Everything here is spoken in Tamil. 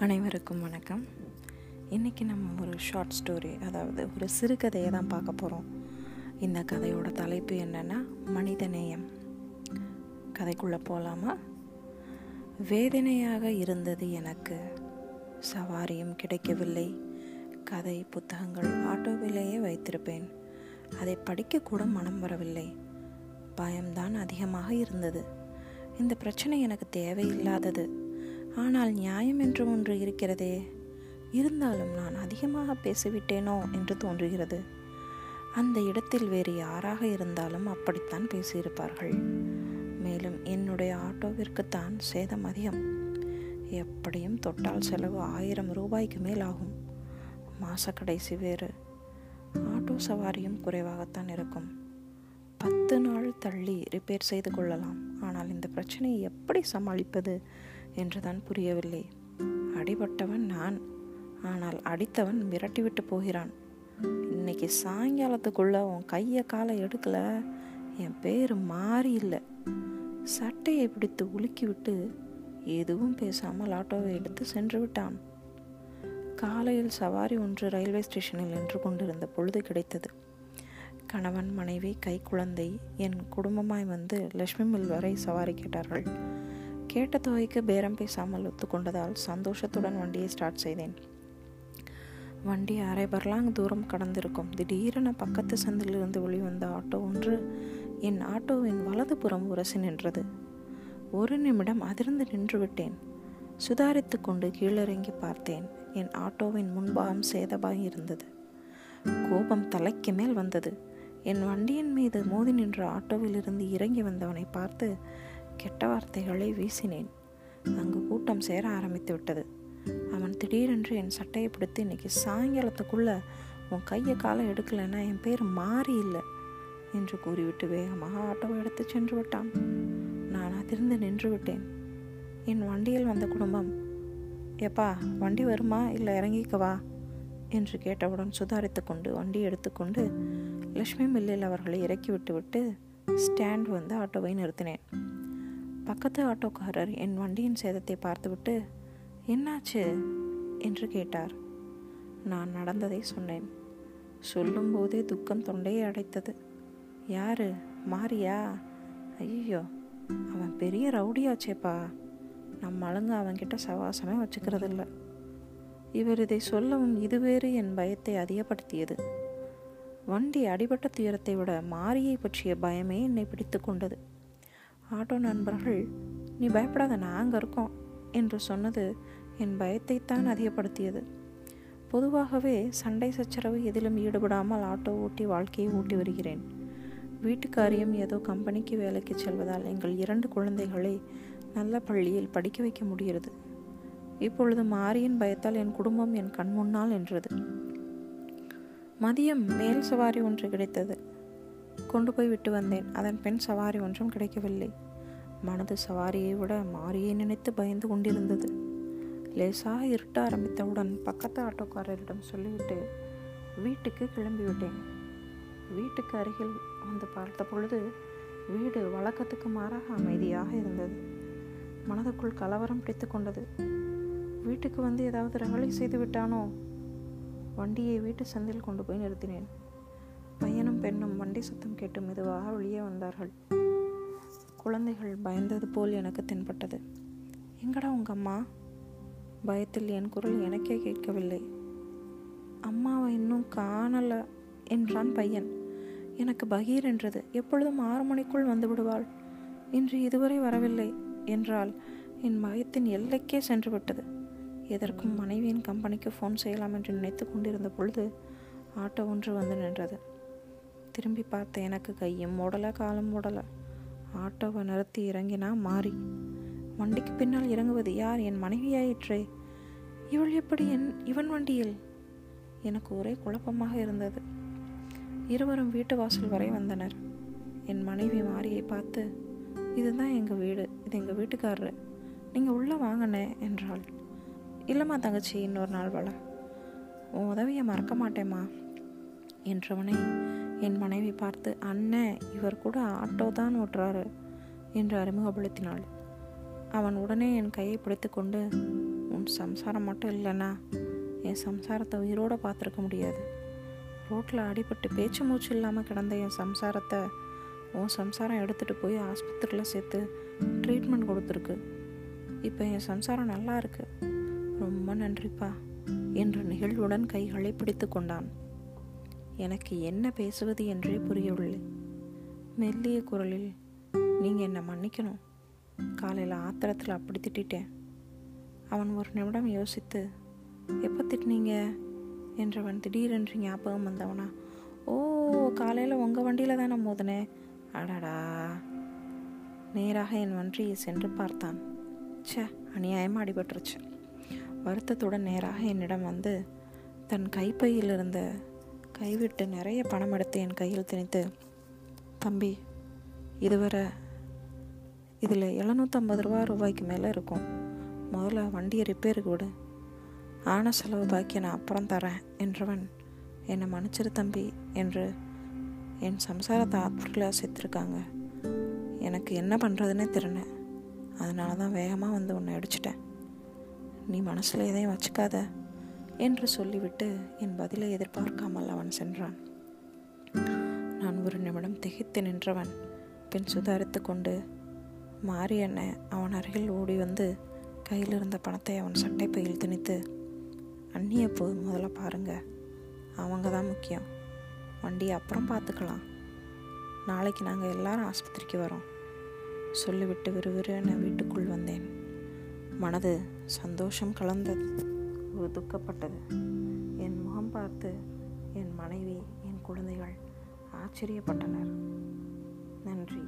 அனைவருக்கும் வணக்கம். இன்றைக்கி நம்ம ஒரு ஷார்ட் ஸ்டோரி அதாவது ஒரு சிறுகதையை தான் பார்க்க போகிறோம் இந்த கதையோட தலைப்பு என்னென்னா மனிதநேயம். கதைக்குள்ளே போகலாமா வேதனையாக இருந்தது எனக்கு. சவாரியும் கிடைக்கவில்லை. கதை புத்தகங்கள் ஆட்டோவிலேயே வைத்திருப்பேன். அதை படிக்கக்கூட மனம் வரவில்லை. பயம்தான் அதிகமாக இருந்தது. இந்த பிரச்சனை எனக்கு தேவையில்லாதது. ஆனால் நியாயம் என்று ஒன்று இருக்கிறதே. இருந்தாலும் நான் அதிகமாக பேசிவிட்டேனோ என்று தோன்றுகிறது. அந்த இடத்தில் வேறு யாராக இருந்தாலும் அப்படித்தான் பேசியிருப்பார்கள். மேலும் என்னுடைய ஆட்டோவிற்குத்தான் சேதம் அதிகம். எப்படியும் தொட்டால் செலவு ஆயிரம் ரூபாய்க்கு மேல் ஆகும். மாச கடைசி வேறு. ஆட்டோ சவாரியும் குறைவாகத்தான் இருக்கும். பத்து நாள் தள்ளி ரிப்பேர் செய்து கொள்ளலாம். ஆனால் இந்த பிரச்சனையை எப்படி சமாளிப்பது? என்றுதான் புரியவில்லை. அடிபட்டவன் நான். ஆனால் அடித்தவன் மிரட்டிவிட்டு போகிறான். இன்னைக்கு சாயங்காலத்துக்குள்ள உன் கையை காலை எடுக்கல. என் பேர் மாறி இல்லை. சட்டையை பிடித்து உலுக்கி விட்டு எதுவும் பேசாமல் ஆட்டோவை எடுத்து சென்று விட்டான். காலையில் சவாரி ஒன்று ரயில்வே ஸ்டேஷனில் நின்று கொண்டிருந்த பொழுது கிடைத்தது. கணவன் மனைவி கை குழந்தை என் குடும்பமாய் வந்து லட்சுமி மில் வரை சவாரி கேட்டார்கள். கேட்ட தொகைக்கு பேரம் பேசாமல் ஒத்துக்கொண்டதால் சந்தோஷத்துடன் வண்டியை ஸ்டார்ட் செய்தேன். வண்டி அரை பர்லாங் தூரம் கடந்திருக்கும். திடீரென பக்கத்து சந்திலிருந்து வெளிவந்த ஆட்டோ ஒன்று என் ஆட்டோவின் வலதுபுறம் உரசி நின்றது. ஒரு நிமிடம் அதிர்ந்து நின்று விட்டேன். சுதாரித்து கொண்டு கீழிறங்கி பார்த்தேன். என் ஆட்டோவின் முன்பாகம் சேதமாகி இருந்தது. கோபம் தலைக்கு மேல் வந்தது. என் வண்டியின் மீது மோதி நின்ற ஆட்டோவிலிருந்து இறங்கி வந்தவனை பார்த்து கெட்ட வார்த்தைகளை வீசினேன். அங்கு கூட்டம் சேர ஆரம்பித்து விட்டது. அவன் திடீரென்று என் சட்டையை பிடித்து இன்னைக்கு சாயங்காலத்துக்குள்ள உன் கையை காலை எடுக்கலைன்னா என் பேர் மாறி இல்லை என்று கூறிவிட்டு வேகமாக ஆட்டோவை எடுத்து சென்று விட்டான். நான் அதிர்ந்து நின்று விட்டேன். என் வண்டியில் வந்த குடும்பம் எப்பா வண்டி வருமா? இல்லை இறங்கிக்கவா என்று கேட்டவுடன் சுதாரித்து கொண்டு வண்டி எடுத்துக்கொண்டு லக்ஷ்மி மில்லில் அவர்களை இறக்கி விட்டுவிட்டு ஸ்டாண்ட் வந்து ஆட்டோவை நிறுத்தினேன். பக்கத்து ஆட்டோக்காரர் என் வண்டியின் சேதத்தை பார்த்துவிட்டு என்னாச்சு? என்று கேட்டார். நான் நடந்ததை சொன்னேன். சொல்லும்போதே துக்கம் தொண்டையை அடைத்தது. யாரு? மாறியா ஐயோ அவன் பெரிய ரவுடியாச்சேப்பா. நம்ம ஆளுங்க அவன்கிட்ட சவாசமே வச்சுக்கிறதில்ல. இவர் இதை சொல்லவும் இதுவேறு என் பயத்தை அதிகப்படுத்தியது. வண்டி அடிபட்ட துயரத்தை விட மாரியை பற்றிய பயமே என்னை பிடித்து கொண்டது. ஆட்டோ நண்பர்கள் நீ பயப்படாத நாங்கள் இருக்கோம் என்று சொன்னது என் பயத்தைத்தான் அதிகப்படுத்தியது. பொதுவாகவே சண்டை சச்சரவு எதிலும் ஈடுபடாமல் ஆட்டோ ஓட்டி வாழ்க்கையை ஓட்டி வருகிறேன். வீட்டுக்காரியம் ஏதோ கம்பெனிக்கு வேலைக்கு செல்வதால் எங்கள் இரண்டு குழந்தைகளை நல்ல பள்ளியில் படிக்க வைக்க முடிகிறது. இப்பொழுது மாரியின் பயத்தால் என் குடும்பம் என் கண்முன்னால் என்றது மதியம் மேல் சவாரி ஒன்று கிடைத்தது. கொண்டு போய் விட்டு வந்தேன். அதன் பெண் சவாரி ஒன்றும் கிடைக்கவில்லை. மனது சவாரியை விட மாரியை நினைத்து பயந்து கொண்டிருந்தது. லேசாக இருட்ட ஆரம்பித்தவுடன் பக்கத்து ஆட்டோக்காரரிடம் சொல்லிவிட்டு வீட்டுக்கு கிளம்பிவிட்டேன் வீட்டுக்கு அருகில் வந்து பார்த்த பொழுது வீடு வழக்கத்துக்கு மாறாக அமைதியாக இருந்தது. மனதுக்குள் கலவரம் பிடித்து கொண்டது. வீட்டுக்கு வந்து ஏதாவது ரகளை செய்து விட்டானோ? வண்டியை வீட்டு சந்தில் கொண்டு போய் நிறுத்தினேன். பையனும் பெண்ணும் வண்டி சத்தம் கேட்டு மெதுவாக வெளியே வந்தார்கள். குழந்தைகள் பயந்தது போல் எனக்கு தென்பட்டது. எங்கடா உங்க அம்மா? பயத்தில் என் குரல் எனக்கே கேட்கவில்லை. அம்மாவை இன்னும் காணலை என்றான் பையன். எனக்கு பகீர் என்றது. எப்பொழுதும் ஆறு மணிக்குள் வந்து விடுவாள். இன்று இதுவரை வரவில்லை என்றால் என் பயத்தின் எல்லைக்கே சென்று விட்டது. எதற்கும் மனைவியின் கம்பெனிக்கு ஃபோன் செய்யலாம் என்று நினைத்து கொண்டிருந்த பொழுது ஆட்டோ ஒன்று வந்து நின்றது. திரும்பி பார்த்த எனக்கு கையும் மூடலை காலம் மூடலை ஆட்டோவை நிறுத்தி இறங்கினா மாறி. வண்டிக்கு பின்னால் இறங்குவது யார்? என் மனைவியாயிற்றே. இவள் எப்படி என் இவன் வண்டியில்? எனக்கு ஒரே குழப்பமாக இருந்தது. இருவரும் வீட்டு வாசல் வரை வந்தனர். என் மனைவி மாரியை பார்த்து இதுதான் எங்கள் வீடு. இது எங்கள் வீட்டுக்காரரு. நீங்கள் உள்ளே வாங்கினே என்றாள். இல்லைம்மா தங்கச்சி இன்னொரு நாள் வள உன் உதவியை மறக்க மாட்டேம்மா என்றவனை என் மனைவி பார்த்து அண்ணன் இவர் கூட ஆட்டோ தான் ஓட்டுறாரு என்று அறிமுகப்படுத்தினாள். அவன் உடனே என் கையை பிடித்து கொண்டு உன் சம்சாரம் மட்டும் இல்லைன்னா என் சம்சாரத்தை உயிரோடு பார்த்துருக்க முடியாது. ரோட்டில் அடிபட்டு பேச்சு மூச்சு இல்லாமல் கிடந்த என் சம்சாரத்தை உன் சம்சாரம் எடுத்துகிட்டு போய் ஆஸ்பத்திரியில் சேர்த்து ட்ரீட்மெண்ட் கொடுத்துருக்கு. இப்போ என் சம்சாரம் நல்லா இருக்கு. ரொம்ப நன்றிப்பா என்று நிகழ்வுடன் கைகளை பிடித்து கொண்டான். எனக்கு என்ன பேசுவது என்றே புரியவில்லை. மெல்லிய குரலில் நீங்கள் என்னை மன்னிக்கணும். காலையில் ஆத்திரத்தில் அப்படி திட்டிட்டேன். அவன் ஒரு நிமிடம் யோசித்து எப்போ திட்டினீங்க? என்றவன் திடீரென்று ஞாபகம் வந்தவனா ஓ காலையில் உங்கள் வண்டியில் தானே மோதினேன் அடடா. நேராக என் வண்டியை சென்று பார்த்தான். ச்சே அநியாயமாக அடிபட்டுருச்சு. வருத்தத்துடன் நேராக என்னிடம் வந்து தன் கைப்பையில் இருந்த கைவிட்டு நிறைய பணம் எடுத்து என் கையில் திணித்து தம்பி இதுவரை இதில் எழுநூற்றம்பது ரூபா ரூபாய்க்கு மேலே இருக்கும். முதல்ல வண்டியை ரிப்பேருக்கு விடு. ஆன செலவு பாக்கி நான் அப்புறம் தரேன் என்றவன் என்னை மன்னிச்சிரு தம்பி என்று என் சம்சாரத்தை ஆத்மர்களாக சேர்த்துருக்காங்க எனக்கு என்ன பண்ணுறதுனே தெரியல. அதனால தான் வேகமாக வந்து உன்னை அடிச்சிட்டேன் நீ மனசில் எதையும் வச்சுக்காத. என்று சொல்லிவிட்டு என் பதிலை எதிர்பார்க்காமல் அவன் சென்றான். நான் ஒரு நிமிடம் திகைத்து நின்றவன். பின் சுதாரித்து கொண்டு மாறி என்ன அவன் அருகில் ஓடி வந்து கையில் இருந்த பணத்தை அவன் சட்டை பையில் திணித்து அண்ணிய போய் முதல்ல பாருங்க. அவங்க தான் முக்கியம். வண்டியை அப்புறம் பார்த்துக்கலாம். நாளைக்கு நாங்கள் எல்லாரும் ஆஸ்பத்திரிக்கு வரோம். சொல்லிவிட்டு விறுவிறு என்னை வீட்டுக்குள் வந்தேன். மனது சந்தோஷம் கலந்தது. துக்கப்பட்டது. என் முகம் பார்த்து என் மனைவி என் குழந்தைகள் ஆச்சரியப்பட்டனர். நன்றி.